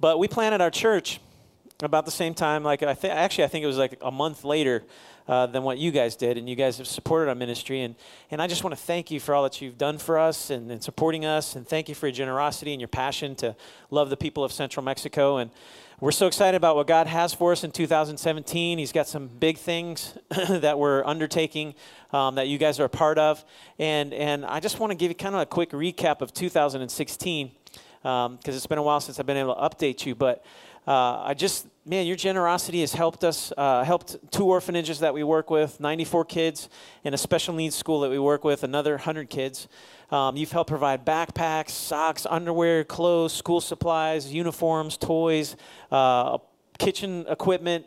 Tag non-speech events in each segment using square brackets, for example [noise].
But we planted our church about the same time. Like I think, actually, I think it was like a month later uh, than what you guys did, and you guys have supported our ministry. And, and I just want to thank you for all that you've done for us and, and supporting us, and thank you for your generosity and your passion to love the people of Central Mexico. And we're so excited about what God has for us in 2017. He's got some big things [coughs] that we're undertaking um, that you guys are a part of. And, and I just want to give you kind of a quick recap of 2016 because um, it's been a while since I've been able to update you. But uh, I just, man, your generosity has helped us, uh, helped two orphanages that we work with, 94 kids, and a special needs school that we work with, another 100 kids. Um, you've helped provide backpacks, socks, underwear, clothes, school supplies, uniforms, toys, uh, kitchen equipment,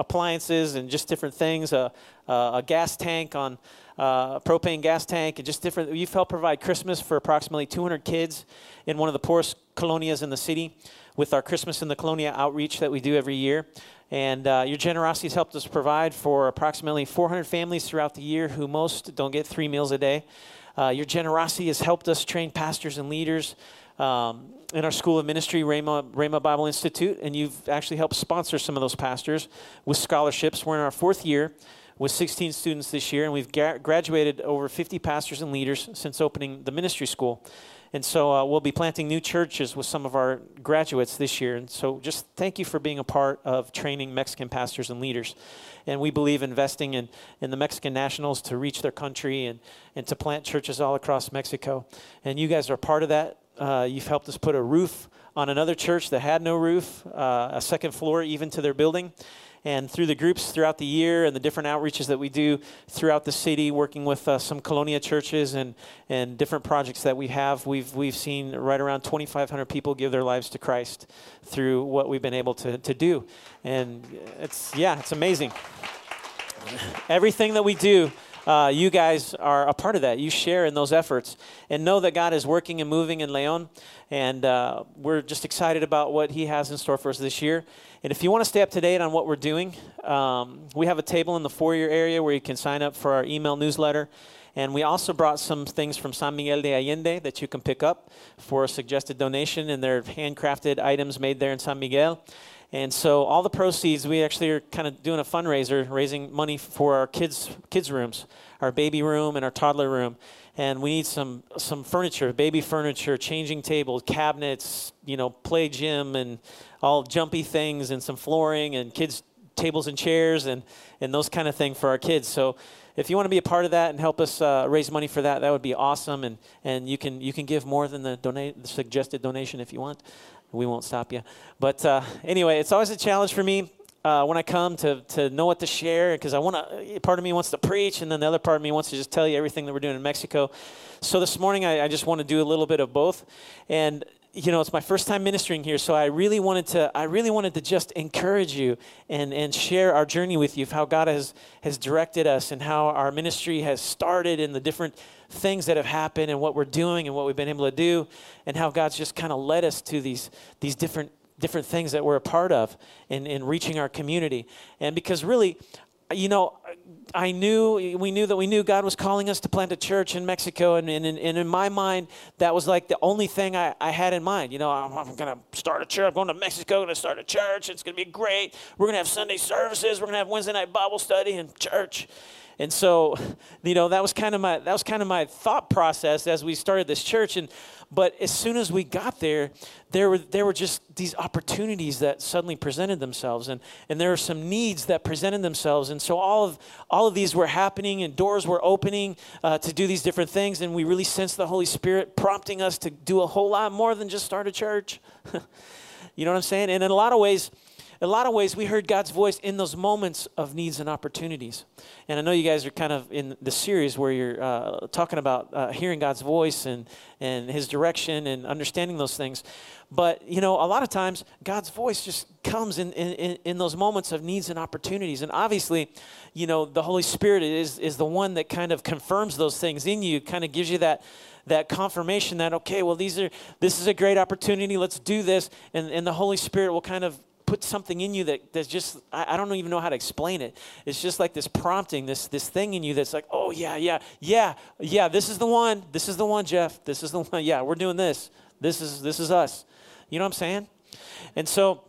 appliances, and just different things. Uh, uh, a gas tank on uh, propane gas tank, and just different. You've helped provide Christmas for approximately 200 kids in one of the poorest colonias in the city with our Christmas in the Colonia outreach that we do every year. And uh, your generosity has helped us provide for approximately 400 families throughout the year who most don't get three meals a day. Uh, your generosity has helped us train pastors and leaders um, in our School of Ministry, Rhema, Rhema Bible Institute, and you've actually helped sponsor some of those pastors with scholarships. We're in our fourth year with 16 students this year, and we've graduated over 50 pastors and leaders since opening the ministry school. And so uh, we'll be planting new churches with some of our graduates this year. And so just thank you for being a part of training Mexican pastors and leaders. And we believe investing in, in the Mexican nationals to reach their country and, and to plant churches all across Mexico. And you guys are part of that. Uh, you've helped us put a roof on another church that had no roof, uh, a second floor even to their building and through the groups throughout the year and the different outreaches that we do throughout the city, working with uh, some Colonia churches and, and different projects that we have, we've, we've seen right around 2,500 people give their lives to Christ through what we've been able to, to do. And it's, yeah, it's amazing. Everything that we do, uh, you guys are a part of that. You share in those efforts and know that God is working and moving in Leon. And uh, we're just excited about what He has in store for us this year. And if you want to stay up to date on what we're doing, um, we have a table in the foyer area where you can sign up for our email newsletter. And we also brought some things from San Miguel de Allende that you can pick up for a suggested donation, and they're handcrafted items made there in San Miguel. And so all the proceeds, we actually are kind of doing a fundraiser, raising money for our kids kids rooms, our baby room and our toddler room. And we need some some furniture, baby furniture, changing tables, cabinets, you know, play gym and all jumpy things and some flooring and kids tables and chairs and, and those kind of thing for our kids. So if you want to be a part of that and help us uh, raise money for that, that would be awesome. And, and you, can, you can give more than the, donate, the suggested donation if you want. We won't stop you. But uh, anyway, it's always a challenge for me uh, when I come to, to know what to share because I want to, part of me wants to preach and then the other part of me wants to just tell you everything that we're doing in Mexico. So this morning I, I just want to do a little bit of both. And you know, it's my first time ministering here, so I really wanted to, I really wanted to just encourage you and, and share our journey with you of how God has, has directed us and how our ministry has started and the different things that have happened and what we're doing and what we've been able to do and how God's just kind of led us to these, these different different things that we're a part of in, in reaching our community. And because really, you know, I knew, we knew that we knew God was calling us to plant a church in Mexico. And, and, and in my mind, that was like the only thing I, I had in mind. You know, I'm, I'm going to start a church. I'm going to Mexico, I'm going to start a church. It's going to be great. We're going to have Sunday services. We're going to have Wednesday night Bible study and church. And so, you know, that was kind of my, that was kind of my thought process as we started this church. And, but as soon as we got there, there were, there were just these opportunities that suddenly presented themselves. And, and there were some needs that presented themselves. And so all of, all of these were happening and doors were opening uh, to do these different things. And we really sensed the Holy Spirit prompting us to do a whole lot more than just start a church. [laughs] you know what I'm saying? And in a lot of ways, a lot of ways, we heard God's voice in those moments of needs and opportunities. And I know you guys are kind of in the series where you're uh, talking about uh, hearing God's voice and, and His direction and understanding those things. But, you know, a lot of times God's voice just comes in, in, in those moments of needs and opportunities. And obviously, you know, the Holy Spirit is, is the one that kind of confirms those things in you, kind of gives you that that confirmation that okay well these are this is a great opportunity let's do this and, and the holy spirit will kind of put something in you that, that's just, I, I don't even know how to explain it. It's just like this prompting, this, this thing in you that's like, oh, yeah, yeah, yeah, yeah, this is the one. This is the one, Jeff. This is the [laughs] one. Yeah, we're doing this. This is, this is us. You know what I'm saying? And so,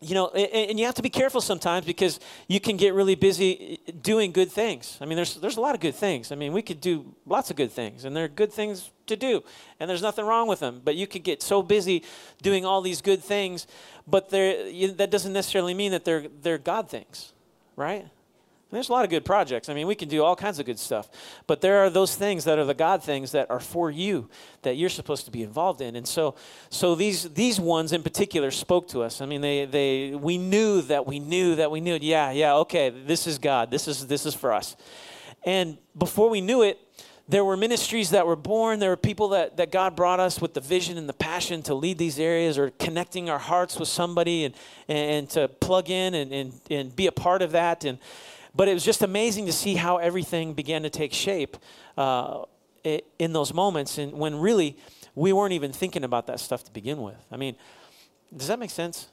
you know, and, you have to be careful sometimes because you can get really busy doing good things. I mean, there's there's a lot of good things. I mean, we could do lots of good things, and they're good things to do, and there's nothing wrong with them. But you could get so busy doing all these good things, but that doesn't necessarily mean that they're they're God things, right? There's a lot of good projects. I mean, we can do all kinds of good stuff. But there are those things that are the God things that are for you that you're supposed to be involved in. And so so these these ones in particular spoke to us. I mean, they they we knew that we knew that we knew, yeah, yeah, okay, this is God. This is this is for us. And before we knew it, there were ministries that were born. There were people that, that God brought us with the vision and the passion to lead these areas or connecting our hearts with somebody and, and to plug in and, and, and be a part of that. And but it was just amazing to see how everything began to take shape uh, in those moments, and when really we weren't even thinking about that stuff to begin with. I mean, does that make sense?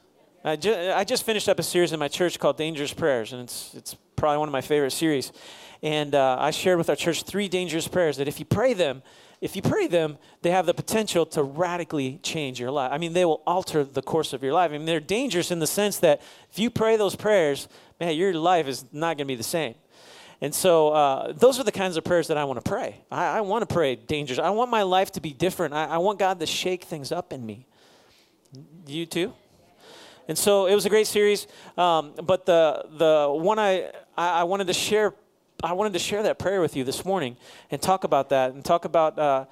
I, ju- I just finished up a series in my church called Dangerous Prayers, and it's it's probably one of my favorite series. And uh, I shared with our church three dangerous prayers that if you pray them, if you pray them, they have the potential to radically change your life. I mean, they will alter the course of your life. I mean, they're dangerous in the sense that if you pray those prayers, man, your life is not going to be the same. And so uh, those are the kinds of prayers that I want to pray. I, I want to pray dangerous. I want my life to be different. I, I want God to shake things up in me. You too? And so it was a great series. Um, but the, the one I, I wanted to share I wanted to share that prayer with you this morning and talk about that and talk about, uh,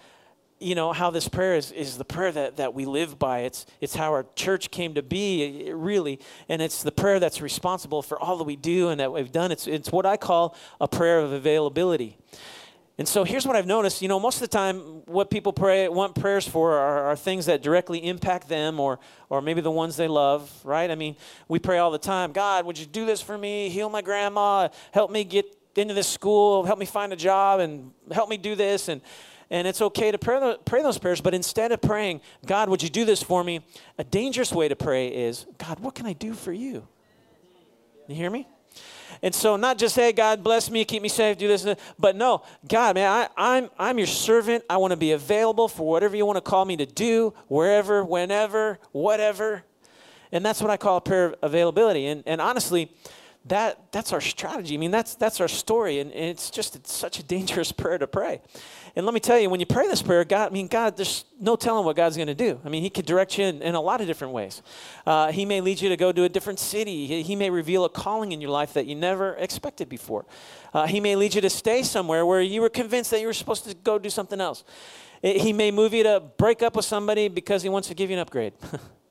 you know, how this prayer is, is the prayer that, that we live by. It's, it's how our church came to be, really. And it's the prayer that's responsible for all that we do and that we've done. It's, it's what I call a prayer of availability. And so here's what I've noticed. You know, most of the time, what people pray, want prayers for are, are, things that directly impact them or, or maybe the ones they love, right? I mean, we pray all the time God, would you do this for me? Heal my grandma. Help me get into this school, help me find a job, and help me do this. And, and it's okay to pray, pray those prayers, but instead of praying, God, would you do this for me? A dangerous way to pray is, God, what can I do for you? You hear me? And so, not just, hey, God, bless me, keep me safe, do this, but no, God, man, I, I'm, I'm your servant. I want to be available for whatever you want to call me to do, wherever, whenever, whatever. And that's what I call a prayer availability. And, and honestly, that that's our strategy. I mean, that's that's our story, and, and it's just it's such a dangerous [laughs] prayer to pray. And let me tell you, when you pray this prayer, God, I mean, God, there's no telling what God's going to do. I mean, He could direct you in, in a lot of different ways. Uh, he may lead you to go to a different city. He, he, may reveal a calling in your life that you never expected before. Uh, he may lead you to stay somewhere where you were convinced that you were supposed to go do something else. It, he may move you to break up with somebody because He wants to give you an upgrade.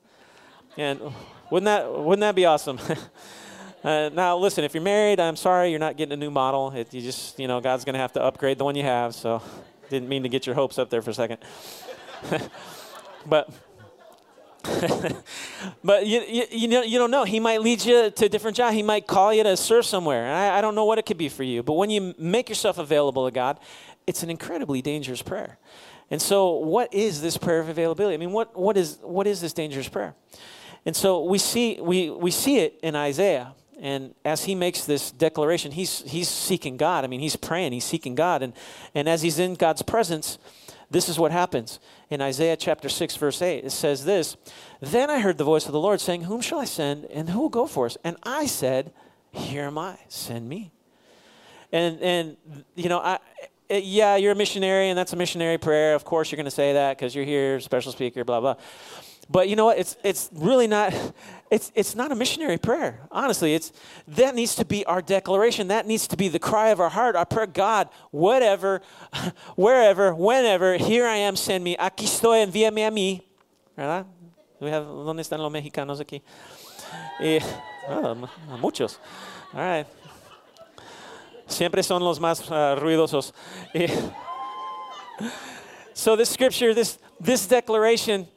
[laughs] and wouldn't that wouldn't that be awesome? [laughs] Uh, now, listen, if you're married, I'm sorry, you're not getting a new model. It, you just, you know, God's going to have to upgrade the one you have. So, didn't mean to get your hopes up there for a second. [laughs] but, [laughs] but you, you, you, know, you don't know. He might lead you to a different job. He might call you to serve somewhere. I, I don't know what it could be for you. But when you make yourself available to God, it's an incredibly dangerous prayer. And so, what is this prayer of availability? I mean, what, what, is, what is this dangerous prayer? And so we see, we, we see it in Isaiah. And as he makes this declaration, he's, he's seeking God. I mean, he's praying, he's seeking God. And, and as he's in God's presence, this is what happens. In Isaiah chapter 6, verse 8, it says this Then I heard the voice of the Lord saying, Whom shall I send, and who will go for us? And I said, Here am I, send me. And, and you know, I, eh, yeah, you're a missionary, and that's a missionary prayer. Of course, you're going to say that because you're here, special speaker, blah, blah. But you know what? It's, it's really not, it's, it's not a missionary prayer. Honestly, it's, that needs to be our declaration. That needs to be the cry of our heart, our prayer. God, whatever, [laughs] wherever, whenever, here I am, send me. Aquí estoy, envíame a mí. ¿Verdad? We have, ¿Dónde están los mexicanos aquí? Eh, oh, muchos. All right. Siempre son los más uh, ruidosos. [laughs] So this scripture, this, this declaration,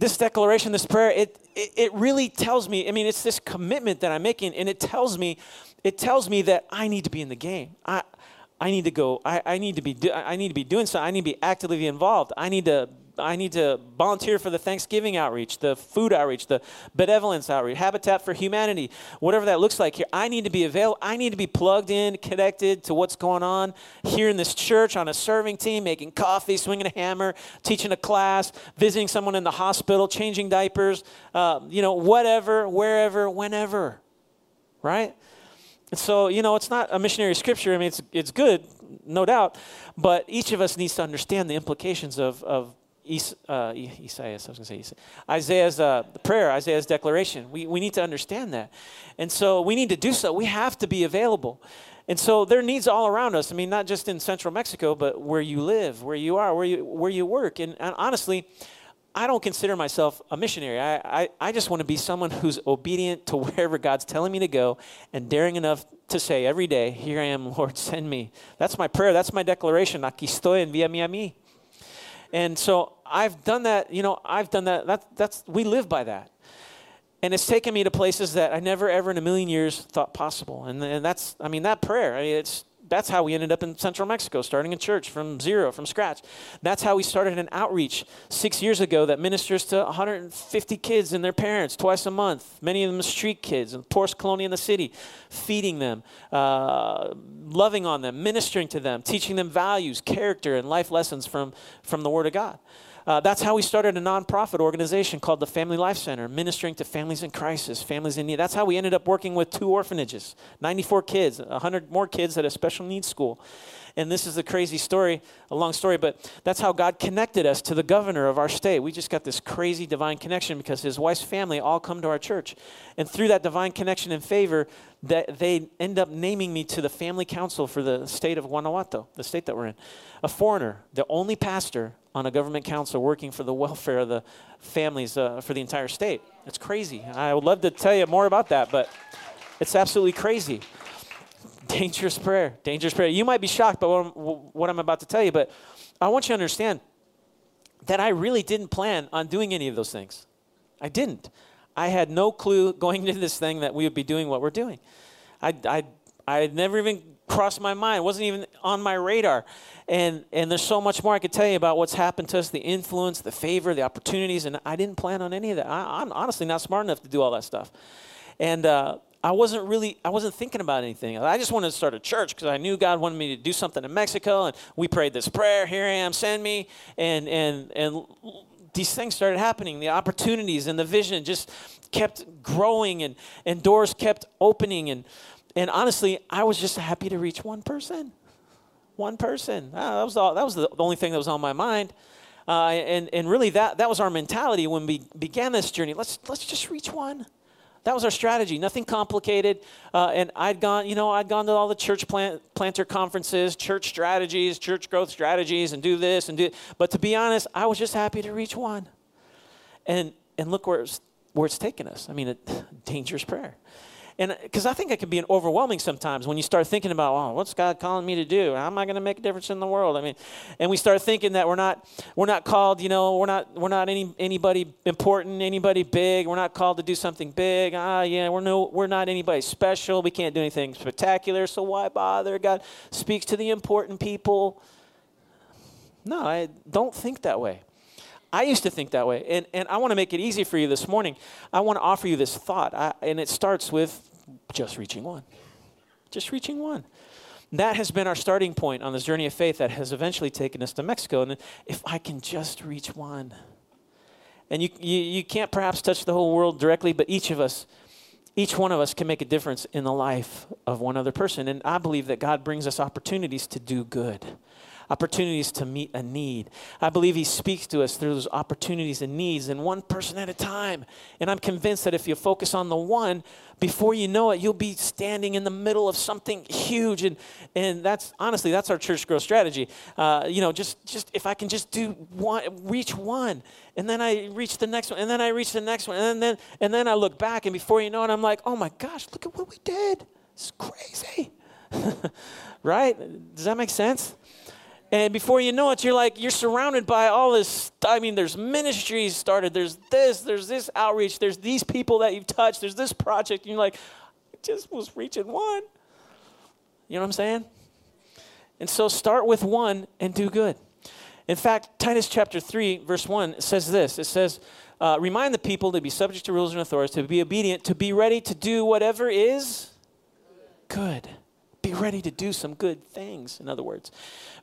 this declaration, this prayer, it, it, it, really tells me, I mean, it's this commitment that I'm making, and it tells me, it tells me that I need to be in the game. I, I need to go, I, I need to be, do, I need to be doing something. I need to be actively involved. I need to, I need to volunteer for the Thanksgiving outreach, the food outreach, the benevolence outreach, Habitat for Humanity, whatever that looks like here. I need to be available. I need to be plugged in, connected to what's going on here in this church on a serving team, making coffee, swinging a hammer, teaching a class, visiting someone in the hospital, changing diapers, uh, you know, whatever, wherever, whenever, right? And so, you know, it's not a missionary scripture. I mean, it's, it's good, no doubt, but each of us needs to understand the implications of, of Uh, Isaiah, I was going to say Isaiah's uh, prayer, Isaiah's declaration. We, we need to understand that. And so we need to do so. We have to be available. And so there are needs all around us. I mean, not just in central Mexico, but where you live, where you are, where you, where you work. And, and honestly, I don't consider myself a missionary. I, I, I just want to be someone who's obedient to [laughs] wherever God's telling me to go and daring enough to say every day, Here I am, Lord, send me. That's my prayer. That's my declaration. Aquí estoy, envíame a mí. And so I've done that, you know, I've done that. that that's, we live by that. And it's taken me to places that I never, ever in a million years thought possible. And, and that's, I mean, that prayer, I mean, it's, that's how we ended up in central Mexico, starting a church from zero, from scratch. That's how we started an outreach six years ago that ministers to 150 kids and their parents twice a month, many of them street kids in poorest colony in the city, feeding them, uh, loving on them, ministering to them, teaching them values, character, and life lessons from, from the Word of God. Uh, that's how we started a nonprofit organization called the Family Life Center, ministering to families in crisis, families in need. That's how we ended up working with two orphanages, 94 kids, 100 more kids at a special needs school. And this is a crazy story, a long story, but that's how God connected us to the governor of our state. We just got this crazy divine connection because his wife's family all come to our church. And through that divine connection and favor, that they end up naming me to the family council for the state of Guanajuato, the state that we're in. A foreigner, the only pastor on a government council working for the welfare of the families uh, for the entire state. It's crazy. I would love to tell you more about that, but it's absolutely crazy. Dangerous prayer, dangerous prayer. You might be shocked by what I'm, what I'm about to tell you, but I want you to understand that I really didn't plan on doing any of those things. I didn't. I had no clue [laughs] going into this thing that we would be doing what we're doing. I, I, I had never even crossed my mind. It wasn't even on my radar. And, and there's so much more I could tell you about what's happened to us the influence, the favor, the opportunities. And I didn't plan on any of that. I, am honestly not smart enough to do all that stuff. And uh, I wasn't really, I wasn't thinking about anything. I just wanted to start a church because I knew God wanted me to do something in Mexico. And we prayed this prayer, here I am, send me. And, and, and these things started happening. The opportunities and the vision just kept growing and, and doors kept opening. And, and honestly, I was just happy to reach one person. One person. Ah, that was all, that was the only thing that was on my mind. Uh, and, and really, that, that was our mentality when we began this journey. Let's, let's just reach one. That was our strategy. Nothing complicated. Uh, and I'd gone, you know, I'd gone to all the church plant, planter conferences, church strategies, church growth strategies, and do this and do. But to be honest, I was just happy to reach one. And and look where it's, where it's taken us. I mean, a dangerous prayer. And because I think it can be overwhelming sometimes when you start thinking about, oh, what's God calling me to do? How am I going to make a difference in the world? I mean, and we start thinking that we're not we're not called, you know, we're not we're not any anybody important, anybody big. We're not called to do something big. Ah, yeah, we're no we're not anybody special. We can't do anything spectacular. So why bother? God speaks to the important people. No, I don't think that way. I used to think that way. And, and I want to make it easy for you this morning. I want to offer you this thought. I, and it starts with just reaching one. Just reaching one. That has been our starting point on this journey of faith that has eventually taken us to Mexico. And if I can just reach one. And you, you, you can't perhaps touch the whole world directly, but each of us, each one of us can make a difference in the life of one other person. And I believe that God brings us opportunities to do good opportunities to meet a need. I believe He speaks to us through those opportunities and needs, and one person at a time. And I'm convinced that if you focus on the one, before you know it, you'll be standing in the middle of something huge. And, and that's honestly, that's our church growth strategy. Uh, you know, just, just if I can just do one, reach one, and then I reach the next one, and then I reach the next one, and then, and then I look back, and before you know it, I'm like, oh my gosh, look at what we did. It's crazy. [laughs] right? Does that make sense? And before you know it, you're like, you're surrounded by all this. I mean, there's ministries started, there's this, there's this outreach, there's these people that you've touched, there's this project. And you're like, I just was reaching one. You know what I'm saying? And so start with one and do good. In fact, Titus chapter 3, verse 1 says this it says, uh, Remind the people to be subject to rulers and authorities, to be obedient, to be ready to do whatever is good. Be ready to do some good things, in other words.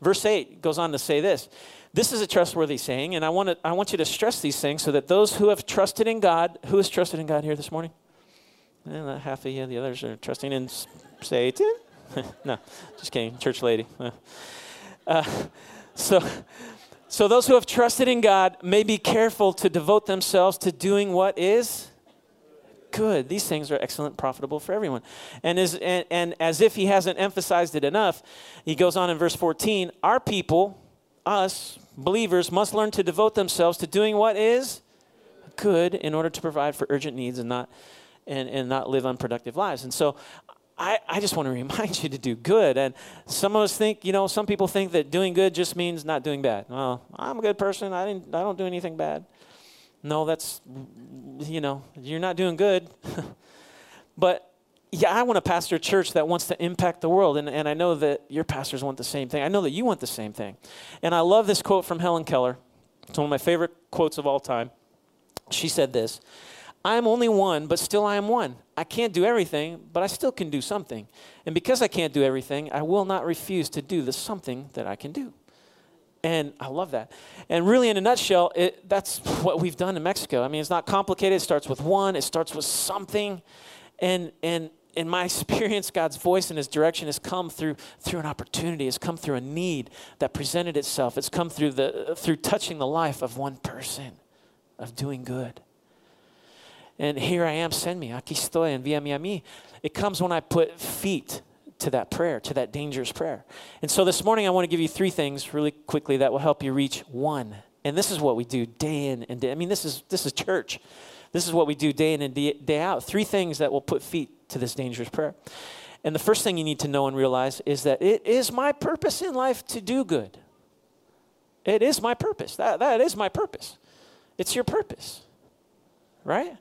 Verse 8 goes on to say this This is a trustworthy saying, and I want, to, I want you to stress these things so that those who have trusted in God, who has trusted in God here this morning? Eh, half of you, the others are trusting in Satan. [laughs] no, just kidding, church lady. Uh, so, so those who have trusted in God may be careful to devote themselves to doing what is good. These things are excellent, profitable for everyone. And, as, and, and as if he hasn't emphasized it enough, he goes on in verse 14 Our people, us, believers, must learn to devote themselves to doing what is good in order to provide for urgent needs and not and, and not live unproductive lives. And so I, I just want to [laughs] remind you to do good. And some of us think, you know, some people think that doing good just means not doing bad. Well, I'm a good person. I, didn't, I don't do anything bad. No, that's, you know, you're not doing good. [laughs] but yeah, I want to pastor a church that wants to impact the world. And, and I know that your pastors want the same thing. I know that you want the same thing. And I love this quote from Helen Keller. It's one of my favorite quotes of all time. She said this I am only one, but still I am one. I can't do everything, but I still can do something. And because I can't do everything, I will not refuse to do the something that I can do. And I love that. And really, in a nutshell, it, that's what we've done in Mexico. I mean, it's not complicated. It starts with one, it starts with something. And, and in my [laughs] experience, God's voice and His direction has come through, through an opportunity, it's come through a need that presented itself. It's come through, the, through touching the life of one person, of doing good. And here I am, send me. Aquí estoy, envíame a mí. It comes when I put feet to that prayer, to that dangerous prayer. And so this morning, I want to give you three things really quickly that will help you reach one. And this is what we do day in and day. I mean, this is this is church. This is what we do day in and day out. Three things that will put feet to this dangerous prayer. And the first thing you need to know and realize is that it is my purpose in life to do good. It is my purpose. That, that is my purpose. It's your purpose, right?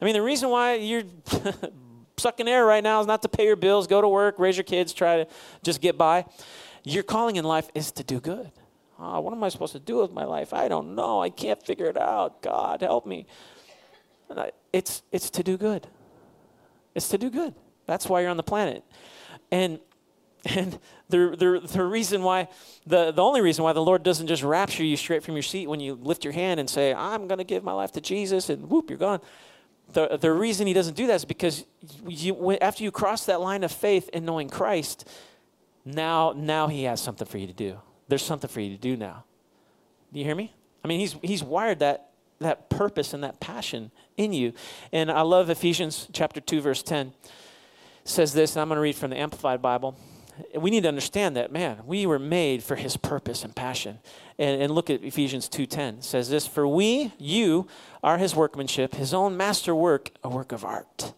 I mean, the reason why you're [laughs] sucking air right now is not to pay your bills, go to work, raise your kids, try to just get by. Your calling in life is to do good. Oh, what am I supposed to do with my life? I don't know. I can't figure it out. God, help me. I, it's, it's to do good. It's to do good. That's why you're on the planet. And [laughs] and the, the, the reason why, the, the only reason why the Lord doesn't just rapture you straight from your seat when you lift your hand and say, I'm going to give my life to Jesus, and whoop, you're gone the, the reason he doesn't do that is because you, after you cross that line of faith in knowing Christ, now, now he has something for you to do. There's something for you to do now. Do you hear me? I mean, he's, he's wired that, that purpose and that passion in you. And I love Ephesians chapter 2, verse 10. It says this, and I'm going to read from the Amplified Bible we need to understand that man we were made for his purpose and passion. And, and look at ephesians 2.10 it says this for we you are his workmanship his own master work a work of art.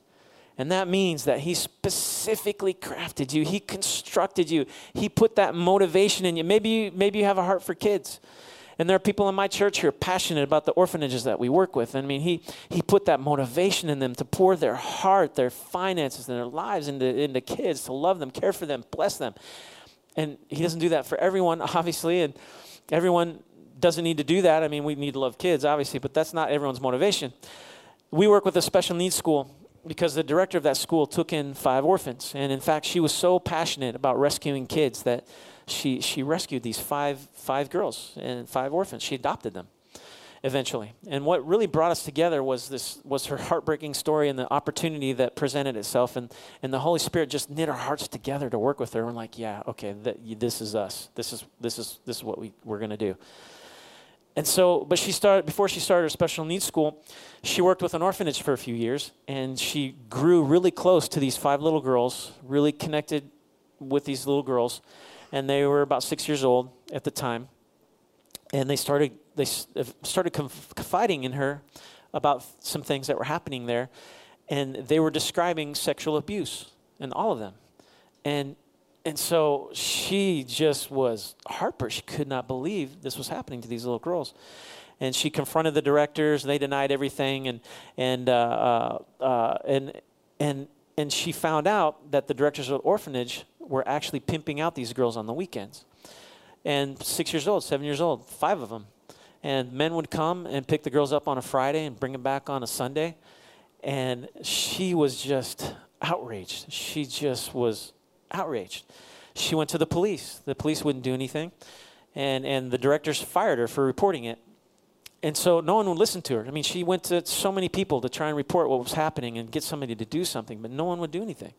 And that means that he specifically crafted you. He constructed you. He put that motivation in you. Maybe you, maybe you have a heart for kids and there are people in my church who are passionate about the orphanages that we work with. I mean, he, he put that motivation in them to pour their heart, their finances, and their lives into, into kids, to love them, care for them, bless them. And he doesn't do that for everyone, [laughs] obviously, and everyone doesn't need to do that. I mean, we need to love kids, obviously, but that's not everyone's motivation. We work with a special needs school because the director of that school took in five orphans. And in fact, she was so passionate about rescuing kids that she, she rescued these five, five girls and five orphans. She adopted them eventually. And what really brought us together was this was her heartbreaking story and the opportunity that presented itself. And, and the Holy Spirit just knit our hearts together to work with her. We're like, yeah, okay, th- this is us. This is, this is, this is what we, we're going to do. And so, but she started, before she started her special needs school, she worked with an orphanage for a few years. And she grew really close to these five little girls, really connected with these little girls and they were about six years old at the time. And they started they started confiding in her about some things that were happening there, and they were describing sexual abuse in all of them, and and so she just was heartbroken. She could not believe this was happening to these little girls. And she confronted the directors, and they denied everything. And and uh, uh, uh, and and and she found out that the directors of the orphanage were actually pimping out these girls on the weekends. and six years old, seven years old, five of them. And men would come and pick the girls up on a Friday and bring them back on a Sunday. And she was just outraged. She just was outraged. She went to the police. The police wouldn't do anything. And, and the directors fired her for reporting it. And so no one would listen to her. I mean, she went to so many people to try and report what was happening and get somebody to do something, but no one would do anything.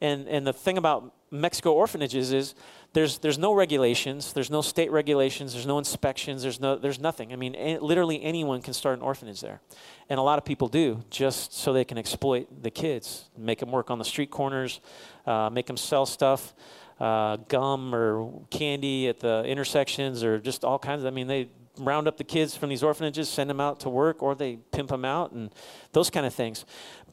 And, and the thing about Mexico orphanages is there's, there's no regulations, there's no state regulations, there's no inspections, there's, no, there's nothing. I mean, a, literally anyone can start an orphanage there. And a lot of people do just so they can exploit the kids, make them work on the street corners, uh, make them sell stuff, uh, gum or candy at the intersections, or just all kinds of, I mean, they round up the kids from these orphanages, send them out to work, or they pimp them out, and those kind of things.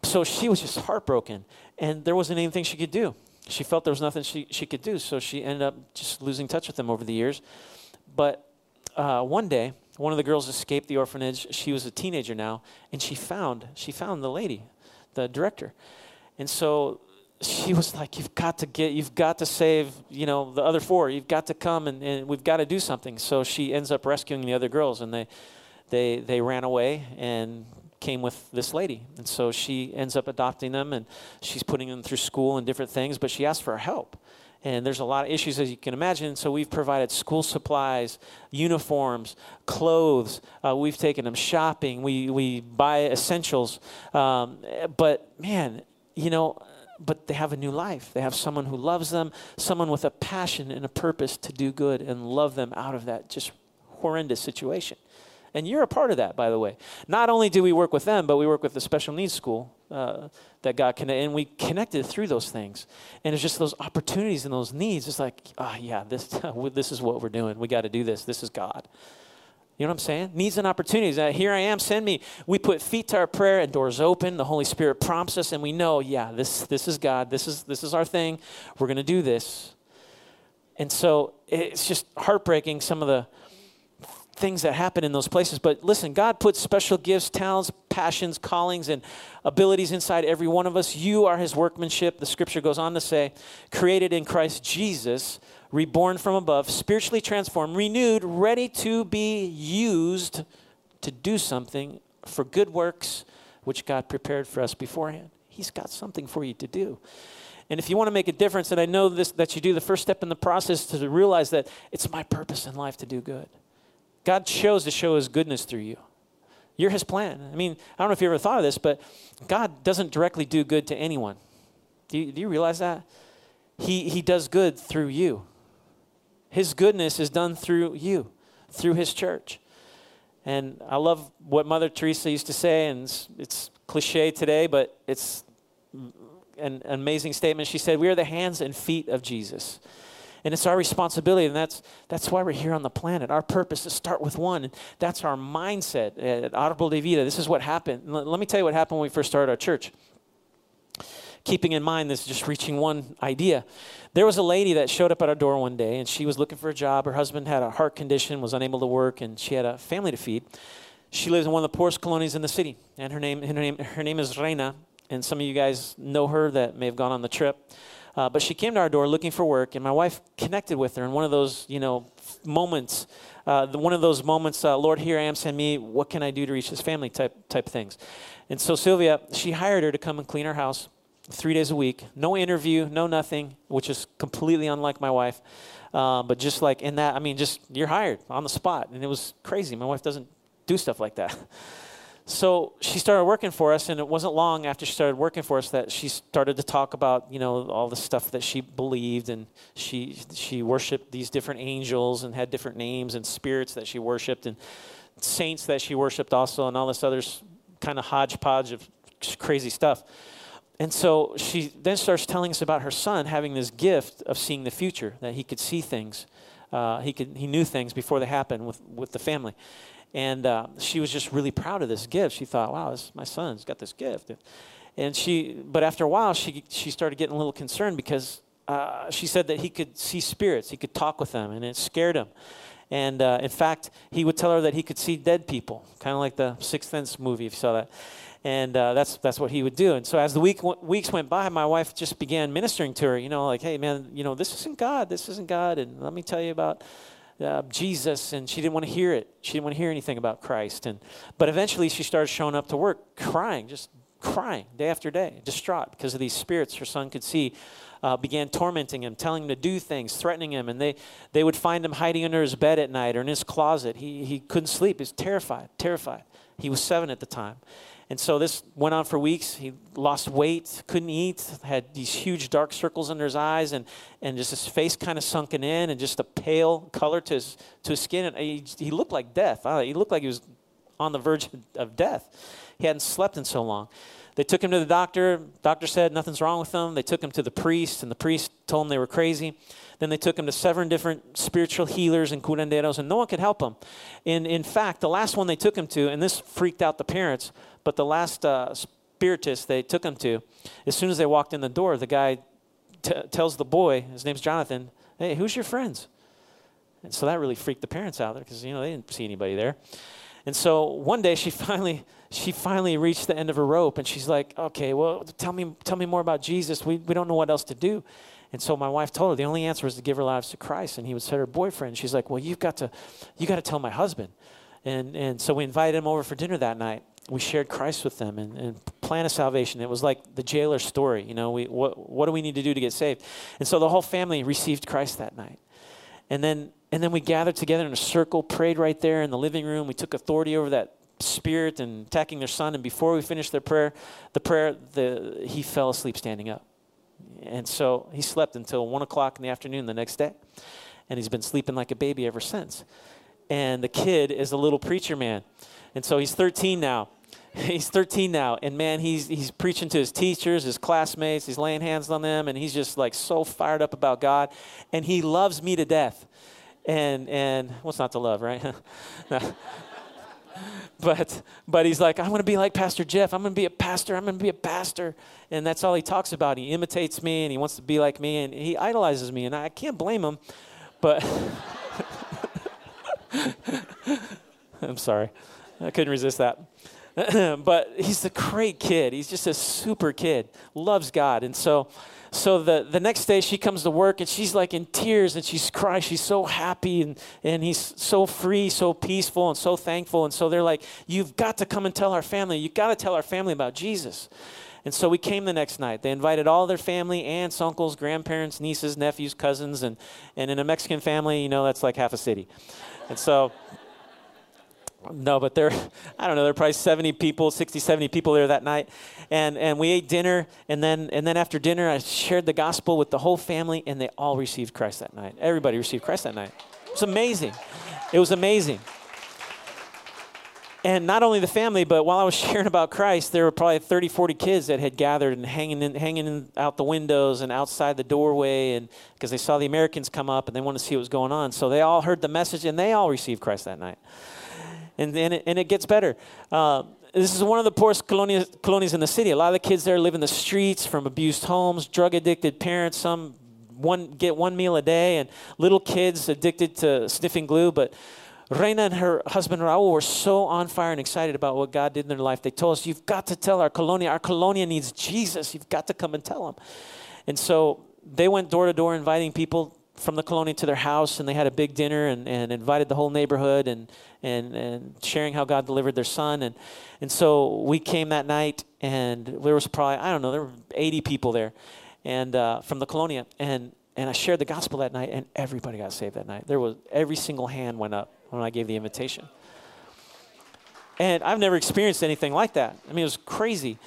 So she was just heartbroken, and there wasn't anything she could do. She felt there was nothing she, she could do, so she ended up just losing touch with them over the years. But uh, one day, one of the girls escaped the orphanage. She was a teenager now, and she found she found the lady, the director, and so she was like, "You've got to get, you've got to save, you know, the other four. You've got to come, and, and we've got to do something." So she ends up rescuing the other girls, and they they they ran away and came with this lady. And so she ends up adopting them and she's putting them through school and different things, but she asked for our help. And there's a lot of issues, as you can imagine. So we've provided school supplies, uniforms, clothes. Uh, we've taken them shopping. We, we buy essentials. Um, but man, you know, but they have a new life. They have someone who loves them, someone with a passion and a purpose to do good and love them out of that just horrendous situation. And you're a part of that, by the way. Not only do we work with them, but we work with the special needs school uh, that God connected, and we connected through those things. And it's just those opportunities and those needs. It's like, ah, oh, yeah, this [laughs] this is what we're doing. We got to do this. This is God. You know what I'm saying? Needs and opportunities. Uh, here I am, send me. We put feet to our prayer and doors open. The Holy Spirit prompts us, and we know, yeah, this, this is God. This is, this is our thing. We're going to do this. And so it's just heartbreaking some of the things that happen in those places. But listen, God puts special gifts, talents, passions, callings, and abilities inside every one of us. You are His workmanship. The scripture goes on to say, created in Christ Jesus, reborn from above, spiritually transformed, renewed, ready to be used to do something for good works which God prepared for us beforehand. He's got something for you to do. And if you want to make a difference, and I know this that you do, the first step in the process to realize that it's my purpose in life to do good. God chose to show his goodness through you. You're his plan. I mean, I don't know if you ever thought of this, but God doesn't directly do good to anyone. Do you, do you realize that? He, he does good through you. His goodness is done through you, through his church. And I love what Mother Teresa used to say, and it's, it's cliche today, but it's an amazing statement. She said, We are the hands and feet of Jesus. And it's our responsibility, and that's, that's why we're here on the planet. Our purpose is start with one, that's our mindset at Árbol de Vida. This is what happened. Let me tell you what happened when we first started our church. Keeping in mind this, just reaching one idea. There was a lady that showed up at our door one day, and she was looking for a job. Her husband had a heart condition, was unable to work, and she had a family to feed. She lives in one of the poorest colonies in the city, and her name, her name, her name is Reina, and some of you guys know her that may have gone on the trip. Uh, but she came to our door looking for work, and my wife connected with her in one of those, you know, moments. Uh, one of those moments, uh, Lord, here I am, send me. What can I do to reach this family? Type type things. And so Sylvia, she hired her to come and clean our house three days a week. No interview, no nothing, which is completely unlike my wife. Uh, but just like in that, I mean, just you're hired on the spot, and it was crazy. My wife doesn't do stuff like that. [laughs] So she started working for us, and it wasn't long after she started working for us that she started to talk about, you know, all the stuff that she believed, and she she worshipped these different angels and had different names and spirits that she worshipped, and saints that she worshipped also, and all this other kind of hodgepodge of crazy stuff. And so she then starts telling us about her son having this gift of seeing the future, that he could see things, uh, he could he knew things before they happened with with the family. And uh, she was just really proud of this gift. She thought, wow, this, my son's got this gift. And she, but after a while, she, she started getting a little concerned because uh, she said that he could see spirits, he could talk with them, and it scared him. And uh, in fact, he would tell her that he could see dead people, kind of like the Sixth Sense movie, if you saw that. and uh, that's that's what he would do. And so as the week weeks went by, my wife just began ministering to her. You know, like, hey man, you know, this isn't God. This isn't God. And let me tell you about. Uh, Jesus, and she didn't want to hear it. She didn't want to hear anything about Christ. And but eventually, she started showing up to work, crying, just crying day after day, distraught because of these spirits her son could see uh, began tormenting him, telling him to do things, threatening him, and they, they would find him hiding under his bed at night or in his closet. He, he couldn't sleep. He was terrified, terrified. He was seven at the time. And so this went on for weeks. He lost weight, couldn't eat, had these huge dark circles under his eyes, and, and just his face kind of sunken in, and just a pale color to his, to his skin. And he, he looked like death. He looked like he was on the verge of death. He hadn't slept in so long. They took him to the doctor. Doctor said nothing's wrong with him. They took him to the priest, and the priest told him they were crazy. Then they took him to seven different spiritual healers and curanderos, and no one could help him. In, in fact, the last one they took him to, and this freaked out the parents, but the last uh, spiritist they took him to, as soon as they walked in the door, the guy t- tells the boy, his name's Jonathan, hey, who's your friends? And so that really freaked the parents out there because, you know, they didn't see anybody there. And so one day she [laughs] finally she finally reached the end of her rope and she's like, okay, well, tell me, tell me more about Jesus. We, we don't know what else to do. And so my wife told her the only answer was to give her lives to Christ. And he would say her boyfriend. She's like, well, you've got to, you got to tell my husband. And, and so we invited him over for dinner that night. We shared Christ with them and, and plan of salvation. It was like the jailer's story. You know, we, what, what do we need to do to get saved? And so the whole family received Christ that night. And then, and then we gathered together in a circle, prayed right there in the living room. We took authority over that spirit and attacking their son. And before we finished their prayer, the prayer, the, he fell asleep standing up. And so he slept until one o'clock in the afternoon the next day. And he's been sleeping like a baby ever since. And the kid is a little preacher man. And so he's 13 now. [laughs] He's 13 now, and man, he's he's preaching to his teachers, his classmates. He's laying hands on them, and he's just like so fired up about God, and he loves me to death. And and what's not to love, right? [laughs] but but he's like, I'm gonna be like Pastor Jeff. I'm to be a pastor. I'm to be a pastor. And that's all he talks about. He imitates me and he wants to be like me and he idolizes me. And I can't blame him, but [laughs] I'm sorry. I couldn't resist that. [laughs] but he's a great kid. He's just a super kid. Loves God. And so so the, the next day she comes to work and she's like in tears and she's crying. She's so happy and, and he's so free, so peaceful, and so thankful. And so they're like, You've got to come and tell our family. You've got to tell our family about Jesus. And so we came the next night. They invited all their family, aunts, uncles, grandparents, nieces, nephews, cousins, and, and in a Mexican family, you know, that's like half a city. And so no, but there, [laughs] I don't know, there were probably 70 people, 60, 70 people there that night. And, and we ate dinner. And then, and then after dinner, I shared the gospel with the whole family, and they all received Christ that night. Everybody received Christ that night. It was amazing. It was amazing. And not only the family, but while I was [laughs] sharing about Christ, there were probably 30, 40 kids that had gathered and hanging, in, hanging in, out the windows and outside the doorway, and because they saw the Americans come up and they wanted to see what was going on. So they all heard the message, and they all received Christ that night and, and, it, and it gets better. Uh, this is one of the poorest colonias, colonias in the city. A lot of the kids there live in the streets from abused homes, drug addicted parents. Some one get one meal a day, and little kids addicted to sniffing glue. But Reina and her husband Raul were so on fire and excited about what God did in their life. They told us, "You've got to tell our colonia. Our colonia needs Jesus. You've got to come and tell them." And so they went door to door inviting people from the colonia to their house and they had a big dinner and, and invited the whole neighborhood and, and, and sharing how God delivered their son. And, and so we came that night and there was probably, I don't know, there were 80 people there and uh, from the colonia. And, and I shared the gospel that night and everybody got saved that night. There was, every single hand went up when I gave the invitation. And I've never experienced anything like that. I mean, it was crazy.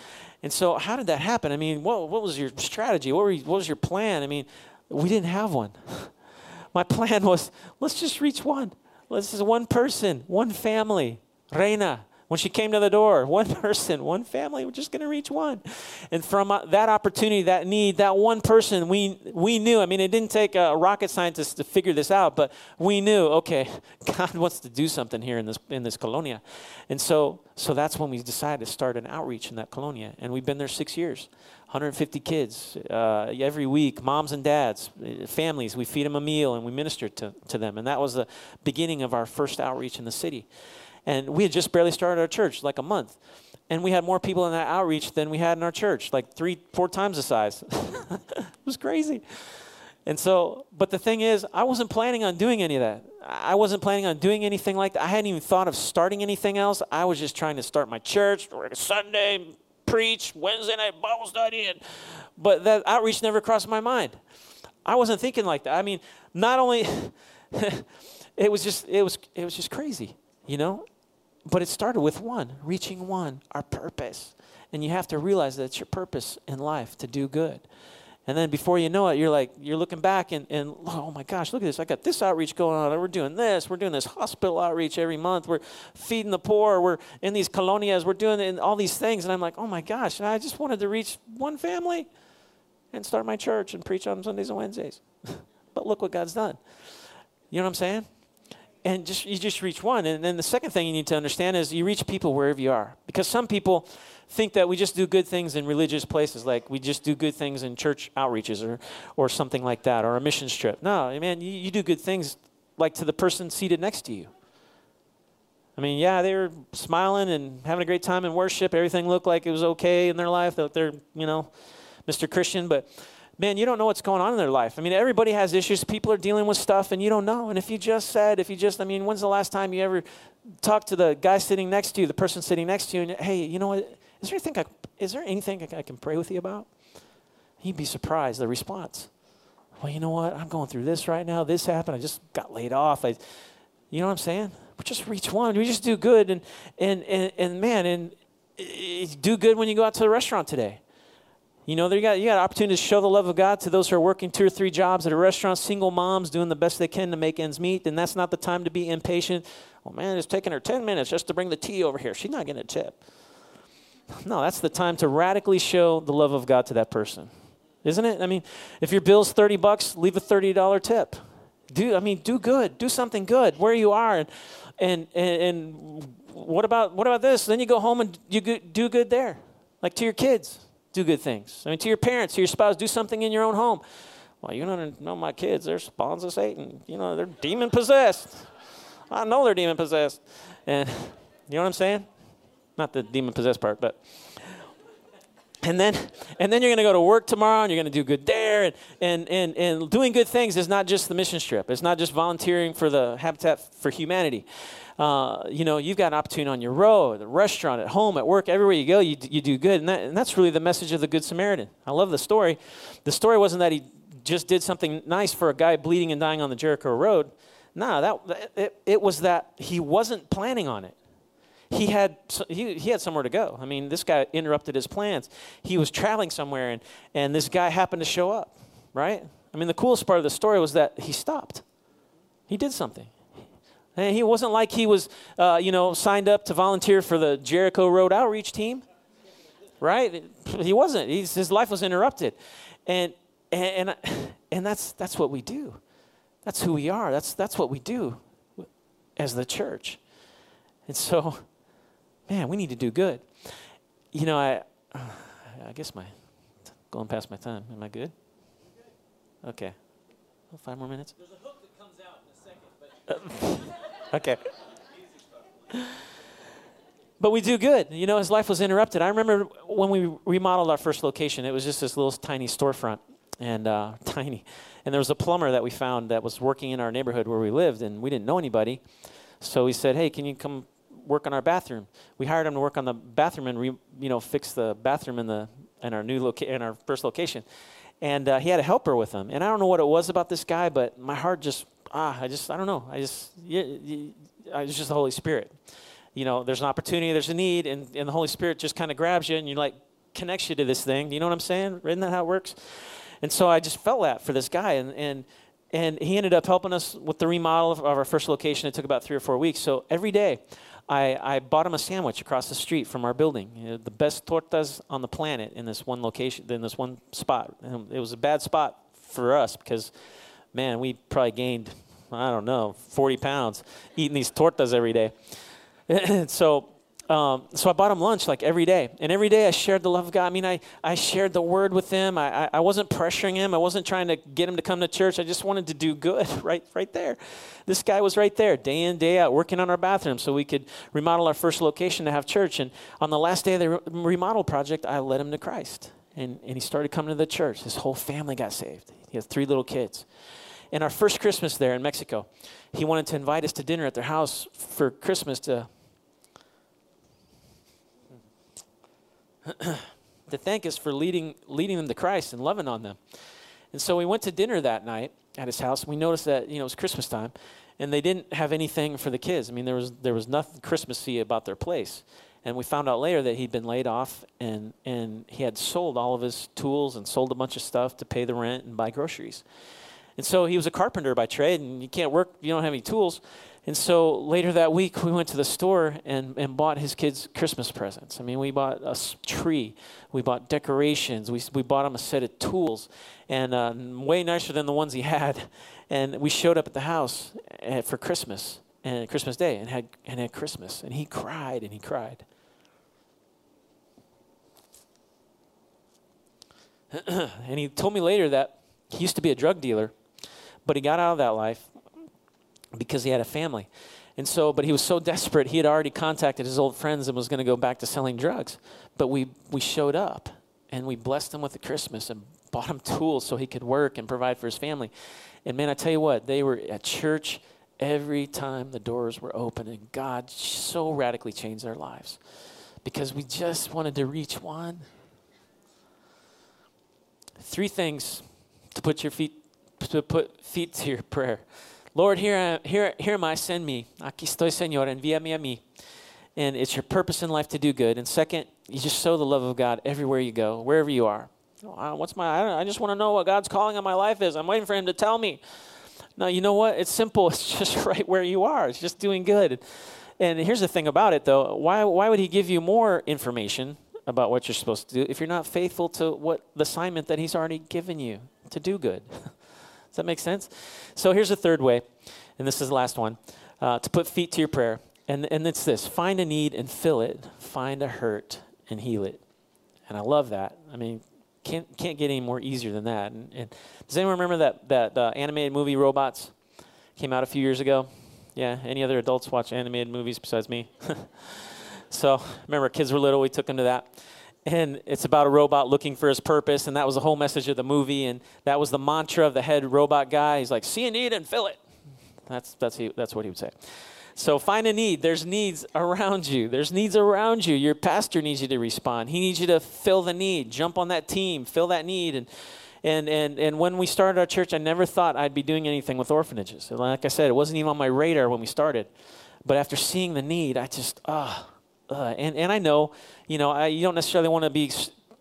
And so, how did that happen? I mean, what, what was your strategy? What, were you, what was your plan? I mean, we didn't have one. [laughs] My plan was let's just reach one. Let's just one person, one family. Reina, when she came to the door, [laughs] one person, one family, we're just going to reach one. And from uh, that opportunity, that need, that one person, we, we knew. I mean, it didn't take a rocket scientist to figure this out, but we knew, okay, [laughs] God wants to do something here in this, in this colonia. And so, so that's when we decided to start an outreach in that colonia. And we've been there six years. 150 kids uh, every week, moms and dads, uh, families. We feed them a meal and we minister to, to them. And that was the beginning of our first outreach in the city. And we had just barely started our church, like a month. and we had more people in that outreach than we had in our church, like three, four times the size. [laughs] it was crazy. And so, but the thing is, I wasn't planning on doing any of that. I wasn't planning on doing anything like that. I hadn't even thought of starting anything else. I was just trying to start my church, Sunday, preach, Wednesday night Bible study. And, but that outreach never crossed my mind. I wasn't thinking like that. I mean, not only, [laughs] it was just, it was, it was just crazy, you know? But it started with one, reaching one, our purpose. And you have to realize that it's your purpose in life to do good. And then before you know it, you're like, you're looking back and, and oh my gosh, look at this. I got this outreach going on. We're doing this. We're doing this hospital outreach every month. We're feeding the poor. We're in these colonias. We're doing all these things. And I'm like, oh my gosh, I just wanted to reach one family and start my church and preach on Sundays and Wednesdays. [laughs] but look what God's done. You know what I'm saying? and just you just reach one and then the second thing you need to understand is you reach people wherever you are because some people think that we just do good things in religious places like we just do good things in church outreaches or or something like that or a mission trip no man you, you do good things like to the person seated next to you i mean yeah they were smiling and having a great time in worship everything looked like it was okay in their life that they're you know mr christian but man, you don't know what's going on in their life. I mean, everybody has issues. People are dealing with stuff, and you don't know. And if you just said, if you just, I mean, when's the last time you ever talked to the guy sitting next to you, the person sitting next to you, and hey, you know what? Is there anything I, is there anything I can pray with you about? You'd be surprised the response. Well, you know what? I'm going through this right now. This happened. I just got laid off. I, you know what I'm saying? We just reach one. We just do good, and and and, and man, and eh, do good when you go out to the restaurant today. You know, you got, you got opportunity to show the love of God to those who are working two or three jobs at a restaurant, single moms doing the best they can to make ends meet, and that's not the time to be impatient. Oh man, it's taking her 10 minutes just to bring the tea over here. She's not getting a tip. No, that's the time to radically show the love of God to that person. Isn't it? I mean, if your bill's 30 bucks, leave a $30 tip. Do I mean do good. Do something good where you are and and and, and what about what about this? Then you go home and you do good there. Like to your kids do good things. I mean, to your parents, to your spouse, do something in your own home. Well, you don't know my kids. They're spawns of Satan. You know, they're demon possessed. I know they're demon possessed. And [laughs] you know what I'm saying? Not the demon possessed part, but and then and then you're going to go to work tomorrow and you're going to do good there and, and, and, and doing good things is not just the mission trip it's not just volunteering for the habitat for humanity uh, you know, you've got an opportunity on your road, the restaurant, at home, at work, everywhere you go, you, you do good. And, that, and that's really the message of the Good Samaritan. I love the story. The story wasn't that he just did something nice for a guy bleeding and dying on the Jericho Road. No, that, it, it was that he wasn't planning on it he had he, he had somewhere to go. I mean, this guy interrupted his plans. He was traveling somewhere, and and this guy happened to show up. Right? I mean, the coolest part of the story was that he stopped. He did something. And he wasn't like he was, uh, you know, signed up to volunteer for the Jericho Road outreach team, right? He wasn't. He's, his life was interrupted, and and and, and that's that's what we do. That's who we are. That's that's what we do as the church. And so, man, we need to do good. You know, I I guess my going past my time. Am I good? Okay, five more minutes. There's a hook that comes out in a second, but. [laughs] okay. But we do good. You know, his life was interrupted. I remember when we remodeled our first location, it was just this little tiny storefront and uh, [laughs] tiny. And there was a plumber that we found that was working in our neighborhood where we lived, and we didn't know anybody. So we said, "Hey, can you come work on our bathroom?" We hired him to work on the bathroom and re, you know fix the bathroom in the in our new loca- in our first location. And uh, he had a helper with him, and I don't know what it was about this guy, but my heart just ah, I just, I don't know. I just, yeah, it's just the Holy Spirit. You know, there's an opportunity, there's a need, and, and the Holy Spirit just kind of grabs you and you like connects you to this thing. You know what I'm saying? Isn't that how it works? And so I just felt that for this guy, and and and he ended up helping us with the remodel of, of our first location. It took about three or four weeks. So every day, I, I bought him a sandwich across the street from our building. You know, the best tortas on the planet in this one location, in this one spot. And it was a bad spot for us because man, we probably gained, I don't know, 40 pounds eating these tortas every day. [clears throat] so um, so I bought him lunch like every day. And every day I shared the love of God. I mean, I, I shared the word with him. I, I, I wasn't pressuring him. I wasn't trying to get him to come to church. I just wanted to do good [laughs] right, right there. This guy was right there, day in, day out, working on our bathroom so we could remodel our first location to have church. And on the last day of the re- remodel project, I led him to Christ. And, and he started coming to the church. His whole family got saved. He has three little kids. And our first Christmas there in Mexico, he wanted to invite us to dinner at their house for Christmas to [clears throat] to thank us for leading, leading them to Christ and loving on them. And so we went to dinner that night at his house. We noticed that you know it was Christmas time, and they didn't have anything for the kids. I mean, there was there was nothing Christmassy about their place. And we found out later that he'd been laid off, and and he had sold all of his tools and sold a bunch of stuff to pay the rent and buy groceries. And so he was a carpenter by trade, and you can't work you don't have any tools. And so later that week, we went to the store and, and bought his kids Christmas presents. I mean, we bought a tree, we bought decorations, we, we bought him a set of tools, and uh, way nicer than the ones he had. And we showed up at the house at, for Christmas and Christmas Day and had and had Christmas. And he cried and he cried. [clears throat] and he told me later that he used to be a drug dealer, but he got out of that life because he had a family. And so, but he was so desperate, he had already contacted his old friends and was going to go back to selling drugs. But we, we showed up and we blessed him with a Christmas and bought him tools so he could work and provide for his family. And man, I tell you what, they were at church every time the doors were open, and God so radically changed their lives because we just wanted to reach one. Three things to put your feet to put feet to your prayer. Lord, here, I, here, here am I, send me. Aquí estoy, Señor, envíame a mí. And it's your purpose in life to do good. And second, you just show the love of God everywhere you go, wherever you are. Oh, what's my, I, I just want to know what God's calling on my life is. I'm waiting for Him to tell me. No, you know what? It's simple. [laughs] It's just right where you are. It's just doing good. And here's the thing about it, though. Why, why would He give you more information about what you're supposed to do if you're not faithful to what the assignment that He's already given you to do good? [laughs] Does that make sense? So here's a third way, and this is the last one uh, to put feet to your prayer. And, and it's this find a need and fill it, find a hurt and heal it. And I love that. I mean, can't, can't get any more easier than that. And, and does anyone remember that, that uh, animated movie Robots? Came out a few years ago. Yeah, any other adults watch animated movies besides me? [laughs] so remember, kids were little, we took them to that and it's about a robot looking for his purpose and that was the whole message of the movie and that was the mantra of the head robot guy. He's like see a need and fill it. That's that's he, that's what he would say. So find a need. There's needs around you. There's needs around you. Your pastor needs you to respond. He needs you to fill the need. Jump on that team. Fill that need. And and, and, and when we started our church, I never thought I'd be doing anything with orphanages. Like I said, it wasn't even on my radar when we started. But after seeing the need, I just, ah, and, and I know, you know, I, you don't necessarily want to be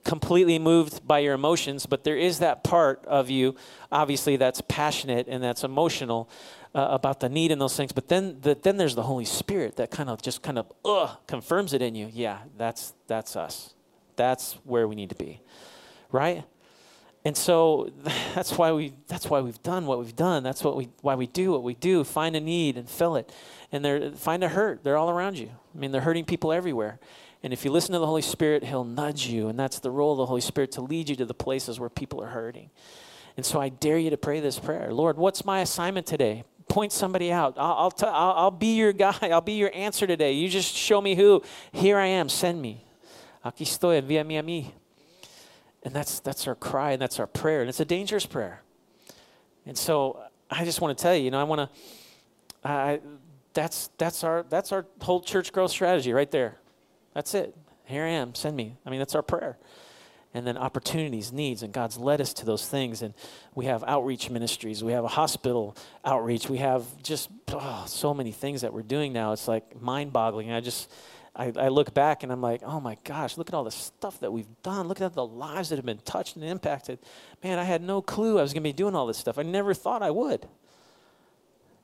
completely moved by your emotions, but there is that part of you, obviously, that's passionate and that's emotional uh, about the need and those things. But then, the, then there's the Holy Spirit that kind of just kind of uh, confirms it in you. Yeah, that's that's us. That's where we need to be, right? And so [laughs] that's why we that's why we've done what we've done. That's what we why we do what we do. Find a need and fill it. And they're find a hurt. They're all around you. I mean, they're hurting people everywhere. And if you listen to the Holy Spirit, He'll nudge you. And that's the role of the Holy Spirit to lead you to the places where people are hurting. And so I dare you to pray this prayer Lord, what's my assignment today? Point somebody out. I'll, I'll, t- I'll, I'll be your [laughs] guy. I'll be your answer today. You just show me who. Here I am. Send me. Aquí estoy. Envíame a mí. And that's, that's our cry and that's our prayer. And it's a dangerous prayer. And so I just want to tell you, you know, I want to, I, that's, that's, our, that's our whole church growth strategy right there. That's it. Here I am. Send me. I mean, that's our prayer. And then opportunities, needs, and God's led us to those things. And we have outreach ministries. We have a hospital outreach. We have just oh, so many things that we're doing now. It's like mind boggling. I just, I, I, look back and I'm like, oh my gosh, look at all the stuff that we've done. Look at the lives that have been touched and impacted. Man, I had no clue I was going to be doing all this stuff. I never thought I would.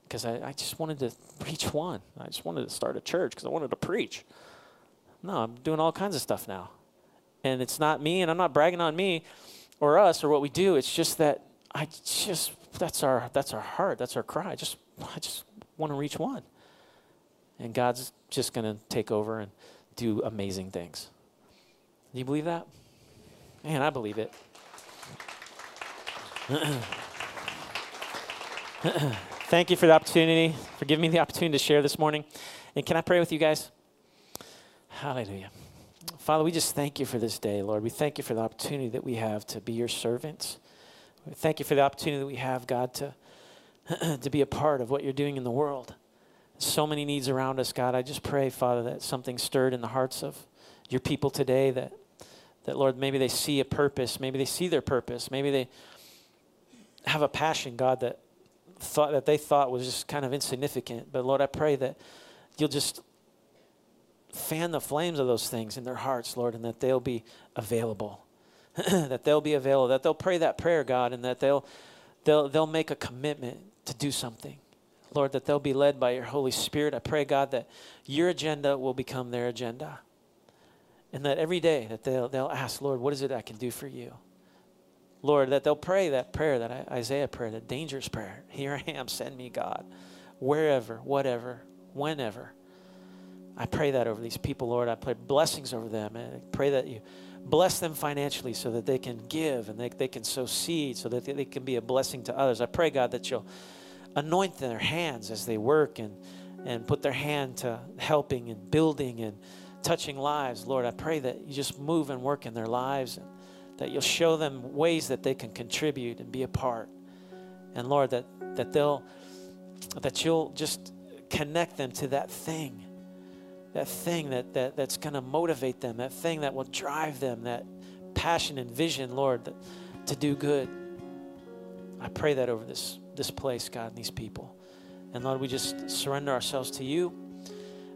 Because I, I, just wanted to reach one. I just wanted to start a church because I wanted to preach. No, I'm doing all kinds of stuff now. And it's not me, and I'm not bragging on me or us or what we do. It's just that I just, that's our, that's our heart. That's our cry. I just, I just want to reach one and God's just going to take over and do amazing things. Do you believe that? Man, I believe it. [clears throat] Thank you for the opportunity, for giving me the opportunity to share this morning. And can I pray with you guys? Hallelujah. Father, we just thank you for this day, Lord. We thank you for the opportunity that we have to be your servants. We thank you for the opportunity that we have, God, to, [clears throat] to be a part of what you're doing in the world. So many needs around us, God. I just pray, Father, that something stirred in the hearts of your people today that, that Lord, maybe they see a purpose, maybe they see their purpose, maybe they have a passion, God, that thought that they thought was just kind of insignificant. But Lord, I pray that you'll just fan the flames of those things in their hearts, Lord, and that they'll be available. [clears throat] that they'll be available, that they'll pray that prayer, God, and that they'll they'll they'll make a commitment to do something. Lord, that they'll be led by your Holy Spirit. I pray, God, that your agenda will become their agenda. And that every day that they'll they'll ask, Lord, what is it I can do for you? Lord, that they'll pray that prayer that Isaiah prayer, that dangerous prayer. [laughs] Here I am, send me, God. Wherever, whatever, whenever. I pray that over these people, Lord. I pray blessings over them. And I pray that you bless them financially so that they can give and they, they can sow seed so that they, they can be a blessing to others. I pray, God, that you'll anoint their hands as they work and, and put their hand to helping and building and touching lives. Lord, I pray that you just move and work in their lives and that you'll show them ways that they can contribute and be a part. And Lord, that, that they'll that you'll just connect them to that thing, that thing that, that that's to motivate them, that thing that will drive them, that passion and vision, Lord, that, to do good. I pray that over this this place, God, and these people. And Lord, we just surrender ourselves to you.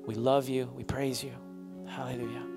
We love you. We praise you. Hallelujah.